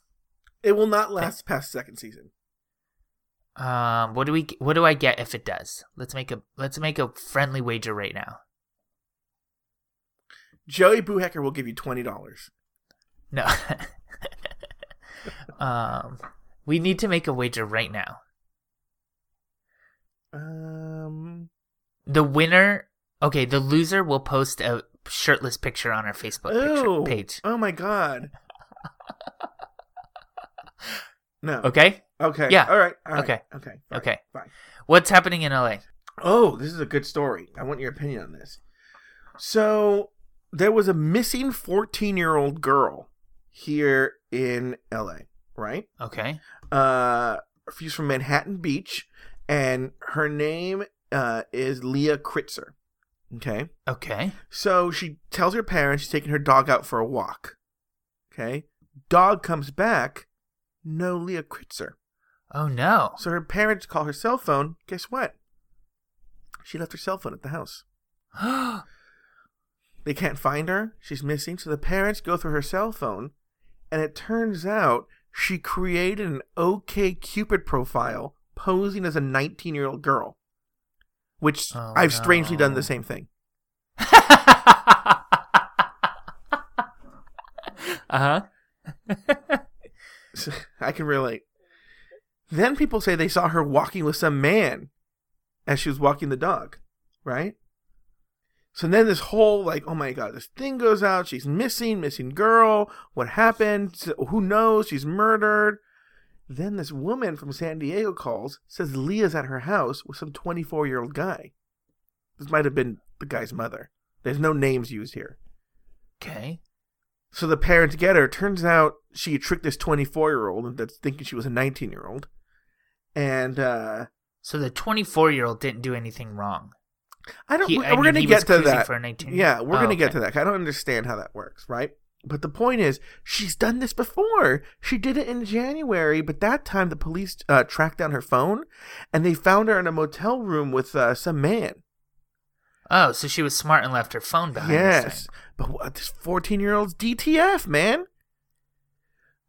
it will not last past second season. Um, what do we? What do I get if it does? Let's make a let's make a friendly wager right now. Joey Boohecker will give you twenty dollars. No. um, we need to make a wager right now. Um, The winner. Okay, the loser will post a shirtless picture on our Facebook picture, oh, page. oh my god. No. Okay. Okay. Yeah. All right. all right, Okay. Okay. Okay. Fine. What's happening in LA? Oh, this is a good story. I want your opinion on this. So, there was a missing 14 year old girl here in LA, right? Okay. Uh, she's from Manhattan Beach, and her name uh, is Leah Kritzer. Okay. Okay. So she tells her parents she's taking her dog out for a walk. Okay. Dog comes back, no Leah Kritzer. Oh no. So her parents call her cell phone. Guess what? She left her cell phone at the house. They can't find her. She's missing. So the parents go through her cell phone, and it turns out she created an OK Cupid profile posing as a 19 year old girl. Which Oh, I've strangely done the same thing. uh huh. I can relate. Then people say they saw her walking with some man as she was walking the dog, right? So then this whole like, oh my god, this thing goes out. She's missing, missing girl. What happened? Who knows? She's murdered. Then this woman from San Diego calls, says Leah's at her house with some 24 year old guy. This might have been the guy's mother. There's no names used here. Okay. So the parents get her. Turns out she tricked this 24 year old that's thinking she was a 19 year old. And uh So the 24 year old didn't do anything wrong. I don't. He- we're I mean, gonna get to that. for a 19 yeah, we're Oh, gonna get to that. I don't understand how that works, right? But the point is, she's done this before. She did it in January, but that time the police uh, tracked down her phone, and they found her in a motel room with uh, some man. Oh, so she was smart and left her phone behind. yes, but what, this fourteen-year-old's DTF, man.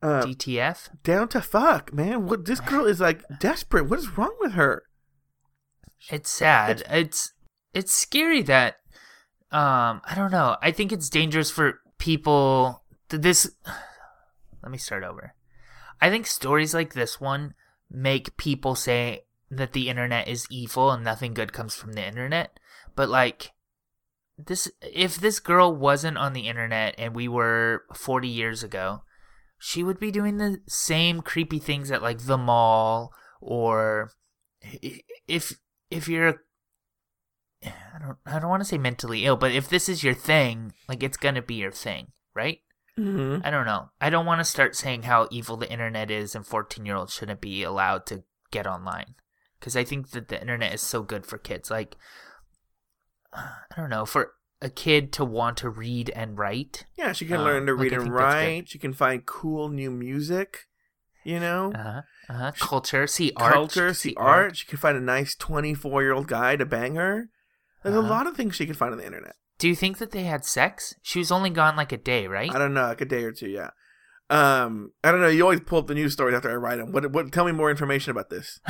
Uh, DTF. down to fuck, man. What this girl is like desperate. What is wrong with her? It's sad. It's it's scary that um I don't know. I think it's dangerous for people th- this Let me start over. I think stories like this one make people say that the internet is evil and nothing good comes from the internet. But like this if this girl wasn't on the internet and we were 40 years ago, she would be doing the same creepy things at like the mall or if if you're I don't I don't want to say mentally ill, but if this is your thing, like it's gonna be your thing, right? hmm I don't know. I don't want to start saying how evil the internet is and 14 year olds shouldn't be allowed to get online. Because I think that the internet is so good for kids. Like, I don't know, for a kid to want to read and write. Yeah, she can Uh, learn to read and think that's good. write. She can find cool new music. You know, Uh huh. Uh huh. Culture, see art. culture, she see can art. She can find a nice twenty-four-year-old guy to bang her. There's a Uh-huh. lot of things she could find on the internet. Do you think that they had sex? She was only gone like a day, right? I don't know, like a day or two. Yeah. Um, I don't know. You always pull up the news stories after I write them. What? What? Tell me more information about this.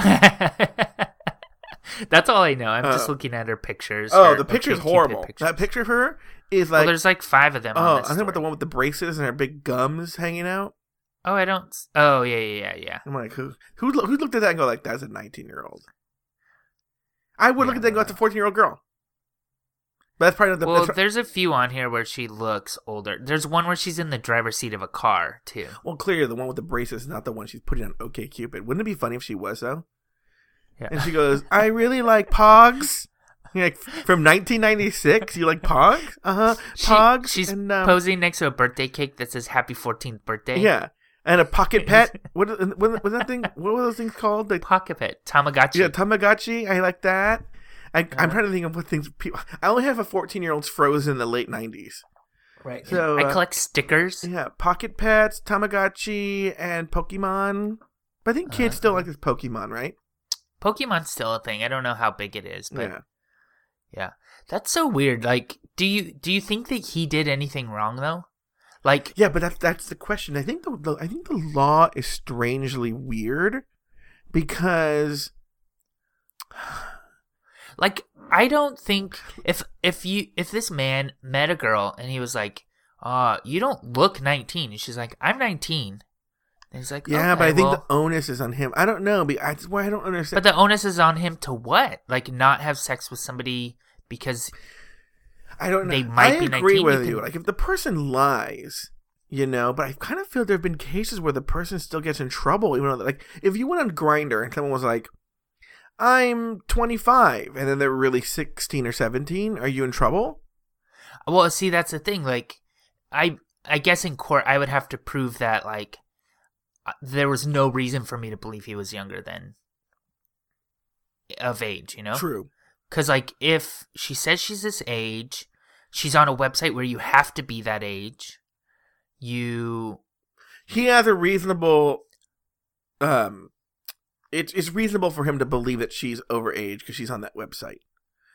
That's all I know. I'm just Oh. looking at her pictures. Oh, her the picture's horrible. pictures. That picture of her is well, like. there's like five of them. oh, I'm talking about the one with the braces and her big gums hanging out. Oh, I don't. Oh, yeah, yeah, yeah, yeah. I'm like, who? Who? Who looked at that and go like, "That's a 19 year old." I would look at that and go, "That's a 14 year old girl." But that's probably not the. well, that's- there's a few on here where she looks older. There's one where she's in the driver's seat of a car too. well, clearly the one with the braces is not the one she's putting on OK Cupid. Wouldn't it be funny if she was though? Yeah. And she goes, "I really like Pogs." You're like from 1996, you like Pogs? Uh huh. She- Pogs. she's and, um, posing next to a birthday cake that says "Happy 14th birthday." Yeah, and a pocket pet. what what was that thing? What were those things called? The, Pocket pet, Tamagotchi. yeah, Tamagotchi. I like that. I, I'm Uh-huh. trying to think of what things people. I only have a 14 year old's frozen in the late 90s. right. So I uh, collect stickers. yeah, pocket pets, Tamagotchi, and Pokemon. But I think kids Uh-huh. still like this Pokemon, right? Pokemon's still a thing. I don't know how big it is, but yeah. yeah. That's so weird. Like, do you do you think that he did anything wrong though? Like, Yeah, but that's that's the question. I think the, the I think the law is strangely weird because like I don't think if if you if this man met a girl and he was like, "Uh, you don't look 19." And she's like, "I'm 19." And he's like, yeah, but I think well," the onus is on him. I don't know. But that's why I don't understand. but the onus is on him to what? Like not have sex with somebody because I don't know. They might I be agree 19, with you you. can- Like if the person lies, you know, but I kind of feel there have been cases where the person still gets in trouble, even though, like, if you went on Grindr and someone was like, "I'm 25," and then they're really 16 or 17, are you in trouble? well, see that's the thing. Like I I guess in court I would have to prove that like uh, there was no reason for me to believe he was younger than of age, you know? True. Because, like, if she says she's this age, she's on a website where you have to be that age. You. He has a reasonable. Um, it's it's reasonable for him to believe that she's overage because she's on that website.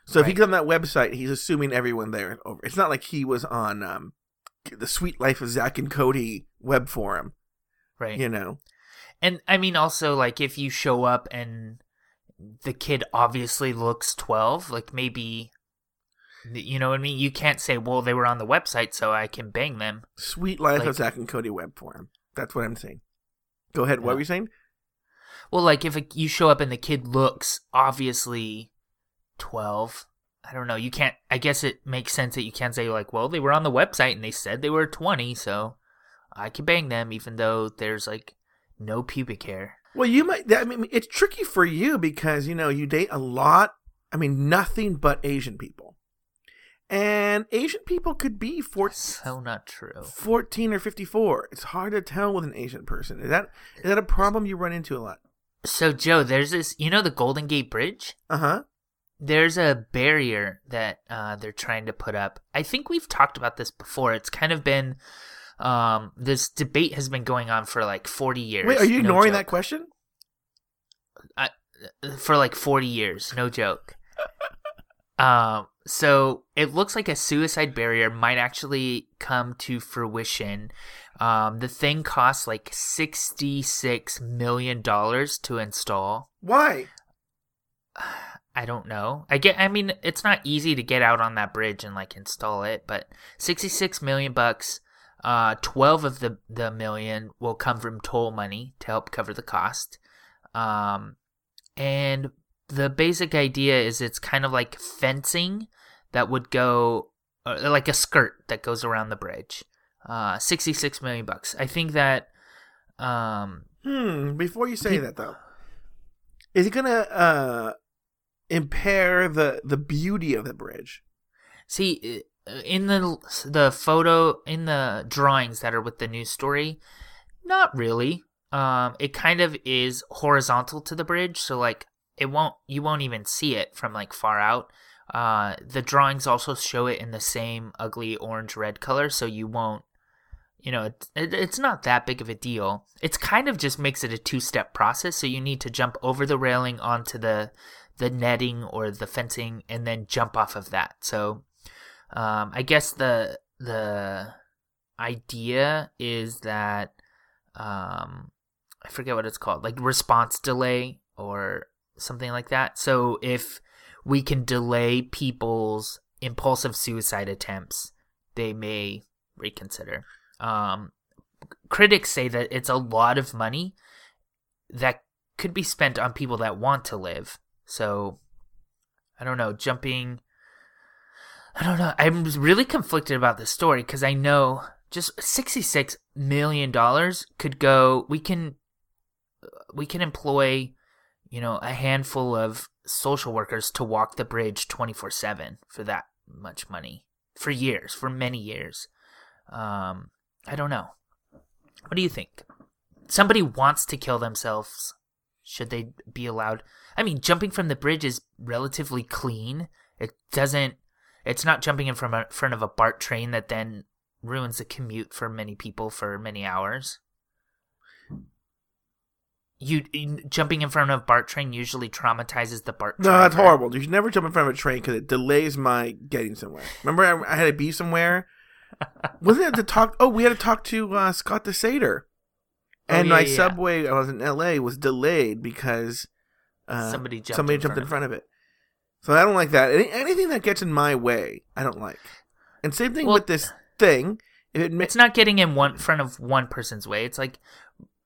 So if he's on that website, he's assuming everyone there is over. It's not like he was on um, the Suite Life of Zack and Cody web forum. Right. You know. And I mean, also, like, if you show up and the kid obviously looks 12, like, maybe. You know what I mean? You can't say, well, they were on the website, so I can bang them. Suite Life Like- of Zack and Cody web forum. That's what I'm saying. Go ahead. What Yeah. were you saying? Well, like, if a, you show up and the kid looks obviously 12, I don't know. You can't. I guess it makes sense that you can't say, like, well, they were on the website and they said they were 20, so I can bang them, even though there's, like, no pubic hair. Well, you might. I mean, it's tricky for you because you know you date a lot. I mean, nothing but Asian people, and Asian people could be 14, So not true. 14 or fifty-four. It's hard to tell with an Asian person. Is that is that a problem you run into a lot? So, Joe, there's this, you know, the Golden Gate Bridge? Uh huh. There's a barrier that uh, they're trying to put up. I think we've talked about this before. It's kind of been. Um, this debate has been going on for like 40 years. Wait, are you no ignoring joke. that question? for like 40 years no joke um so it looks like a suicide barrier might actually come to fruition. Um the thing costs like 66 million dollars to install. Why? i don't know. I get i mean it's not easy to get out on that bridge and like install it but 66 million bucks uh 12 of the the million will come from toll money to help cover the cost. Um and the basic idea is it's kind of like fencing that would go uh, like a skirt that goes around the bridge uh 66 million bucks i think that um Hmm. Before you say that though, Is it gonna uh, impair the the beauty of the bridge? See, uh, in the the photo in the drawings that are with the news story, not really. Um, it kind of is horizontal to the bridge, so like it won't you won't even see it from like far out. Uh, the drawings also show it in the same ugly orange red color, so you won't. You know, it, it, it's not that big of a deal. It's kind of just makes it a two step process. So you need to jump over the railing onto the the netting or the fencing, and then jump off of that. So um, I guess the the idea is that um, I forget what it's called, like response delay or something like that. So if we can delay people's impulsive suicide attempts, they may reconsider. Um, critics say that it's a lot of money that could be spent on people that want to live. So I don't know, jumping I don't know. I'm really conflicted about this story because I know just 66 million dollars could go we can we can employ you know a handful of social workers to walk the bridge 24/7 for that much money for years for many years. Um i don't know. What do you think? Somebody wants to kill themselves. Should they be allowed? I mean jumping from the bridge is relatively clean. It doesn't it's not jumping in from a, front of a BART train that then ruins the commute for many people for many hours. You, you- jumping in front of a BART train usually traumatizes the BART. Train, no, that's horrible. You should never jump in front of a train because it delays my getting somewhere. Remember, I, I had to be somewhere. Wasn't it to talk? Oh, we had to talk to uh, Scott the Satyr, Oh, and yeah, my yeah, subway. I was in L.A. was delayed because uh, Somebody jumped somebody in jumped front in of front of it. So I don't like that. Any, anything that gets in my way, I don't like. And same thing Well- with this thing. It ma- It's not getting in one front of one person's way. It's like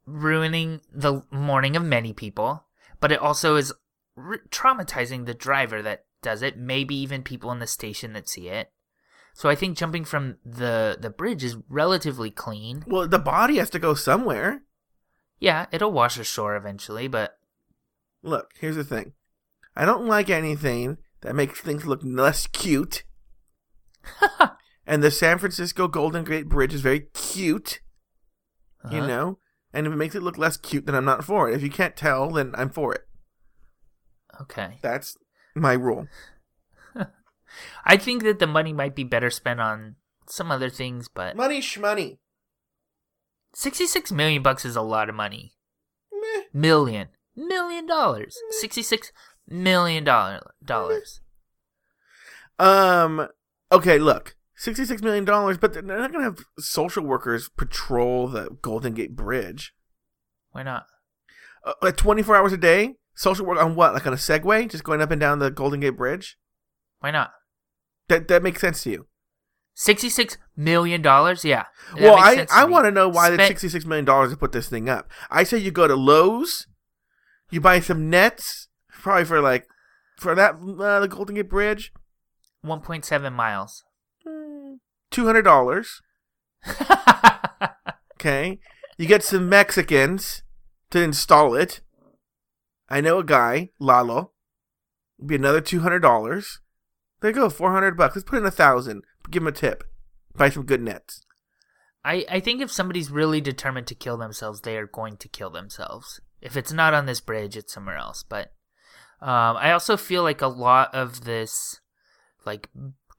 ruining the morning of many people, but it also is r- traumatizing the driver that does it. Maybe even people in the station that see it. So I think jumping from the the bridge is relatively clean. well, the body has to go somewhere. Yeah, it'll wash ashore eventually, but Look, here's the thing. I don't like anything that makes things look less cute. and the San Francisco Golden Gate Bridge is very cute, you Uh-huh. know? And if it makes it look less cute, then I'm not for it. If you can't tell, then I'm for it. okay. That's my rule. I think that the money might be better spent on some other things, but Money shmoney. 66 million bucks is a lot of money. Meh. Million. Million dollars. 66 million dollar dollars. Um, okay, look. $66 million, but they're not going to have social workers patrol the Golden Gate Bridge. Why not? Uh, like 24 hours a day? Social work on what? Like on a Segway? Just going up and down the Golden Gate Bridge? Why not? That that makes sense to you. 66 million dollars? Yeah. That well, I, I want to know why Spent- the $66 million to put this thing up. I say you go to Lowe's, you buy some nets, probably for like, for that, uh, the Golden Gate Bridge, 1.7 miles. $200. Okay. You get some Mexicans to install it. I know a guy, Lalo. It'd be another two hundred dollars. There you go, four hundred bucks. Let's put in a thousand. Give him a tip. Buy some good nets. I, I think if somebody's really determined to kill themselves, they are going to kill themselves. If it's not on this bridge, it's somewhere else. But um, I also feel like a lot of this, like,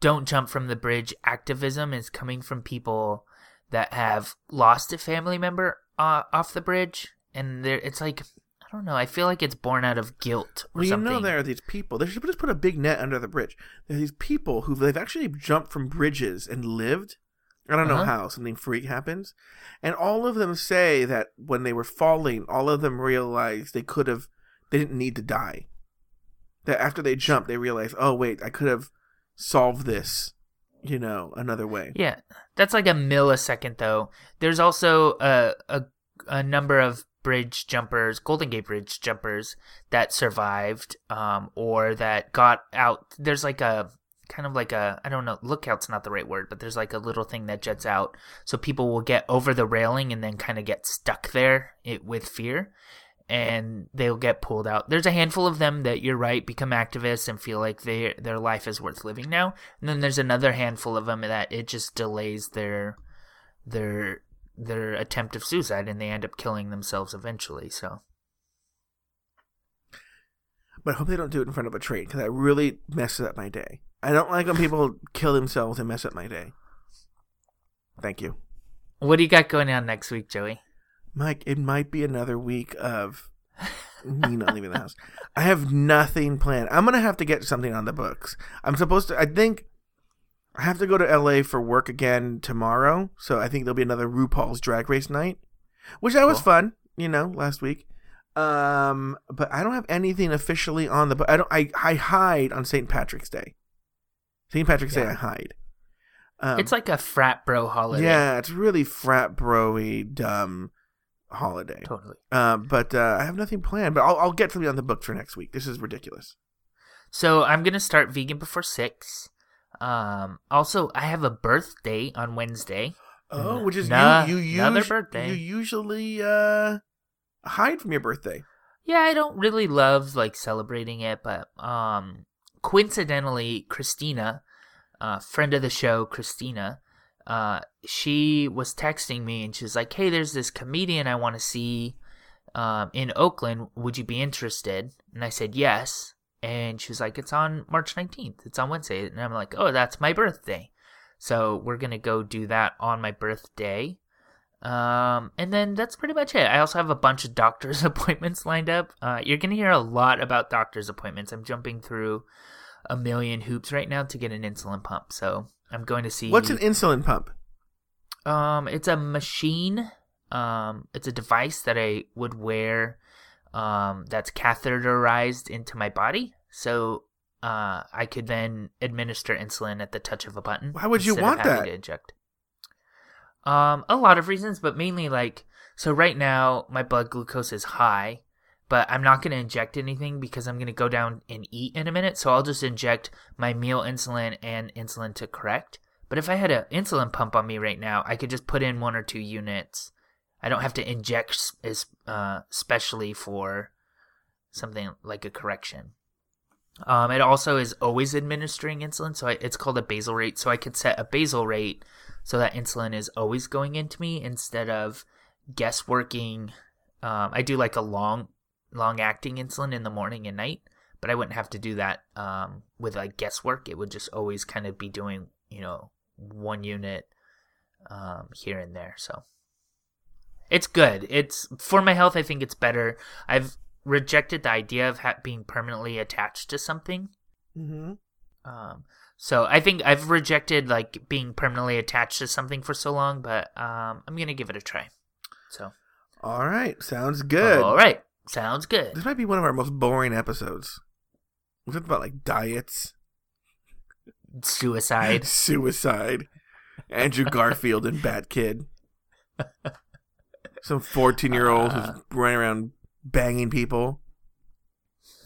don't jump from the bridge activism is coming from people that have lost a family member uh, off the bridge. And it's like, I don't know. I feel like it's born out of guilt or Well, you something. know there are these people. They should just put a big net under the bridge. There are these people who they've actually jumped from bridges and lived. I don't know Uh-huh. how something freak happens, and all of them say that when they were falling, all of them realized they could have, they didn't need to die. That after they jumped, they realized, oh wait, I could have solved this, you know, another way. Yeah, that's like a millisecond though. There's also a a, a number of bridge jumpers, Golden Gate Bridge jumpers that survived, um, or that got out. There's like a kind of like a I don't know, lookout's not the right word, but there's like a little thing that jets out, so people will get over the railing and then kind of get stuck there it, with fear. And they'll get pulled out. There's a handful of them that you're right become activists and feel like they their life is worth living now. And then there's another handful of them that it just delays their their their attempt of suicide and they end up killing themselves eventually. So But I hope they don't do it in front of a train because that really messes up my day. I don't like when people kill themselves and mess up my day. Thank you. what do you got going on next week, Joey? Mike, it might be another week of me not leaving the house. I have nothing planned. I'm gonna have to get something on the books. I'm supposed to. I think I have to go to LA for work again tomorrow, so I think there'll be another RuPaul's Drag Race night, which that was Cool. fun. You know, last week. Um, but I don't have anything officially on the. I don't. I I hide on St. Patrick's Day. St. Patrick's Day, I hide. Um, it's like a frat bro holiday. yeah, it's really frat broy dumb holiday. Totally. Uh, but uh, I have nothing planned. But I'll, I'll get something on the book for next week. This is ridiculous. So I'm gonna start vegan before six. Um, also, I have a birthday on Wednesday. Oh, which is you. You another us- birthday. You usually uh, hide from your birthday. Yeah, I don't really love like celebrating it, but um, coincidentally, Christina, uh, friend of the show, Christina, uh, she was texting me and she was like, "Hey, there's this comedian I want to see, um, in Oakland. Would you be interested?" And I said yes. And she was like, "It's on March 19th. It's on Wednesday." And I'm like, "Oh, that's my birthday." So we're gonna go do that on my birthday. Um, and then that's pretty much it. I also have a bunch of doctor's appointments lined up. Uh, you're gonna hear a lot about doctor's appointments. I'm jumping through a million hoops right now to get an insulin pump. So I'm going to see. What's an insulin pump? Um, it's a machine. Um, it's a device that I would wear. Um, that's catheterized into my body, so uh, I could then administer insulin at the touch of a button. Why would you want that? To inject. Um, a lot of reasons, but mainly like so. Right now, my blood glucose is high, but I'm not going to inject anything because I'm going to go down and eat in a minute. So I'll just inject my meal insulin and insulin to correct. But if I had an insulin pump on me right now, I could just put in one or two units. I don't have to inject uh, specially for something like a correction. Um, it also is always administering insulin, so I, it's called a basal rate. So I could set a basal rate so that insulin is always going into me instead of guessworking. Um, I do like a long, long acting insulin in the morning and night, but I wouldn't have to do that um, with like guesswork. It would just always kind of be doing, you know, one unit um, here and there. So it's good. It's for my health. I think it's better. I've rejected the idea of ha- being permanently attached to something. Mm-hmm. Um, so I think I've rejected like being permanently attached to something for so long, but um, I'm gonna give it a try. So All right, sounds good. all right, sounds good. This might be one of our most boring episodes. We talked about like diets, Suicide. suicide, Andrew Garfield and Bat Kid. Some fourteen-year-old Uh. who's running around banging people.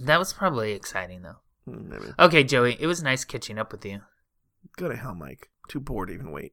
That was probably exciting though. Hmm, maybe. Okay, Joey, it was nice catching up with you. Go to hell, Mike. Too bored to even wait.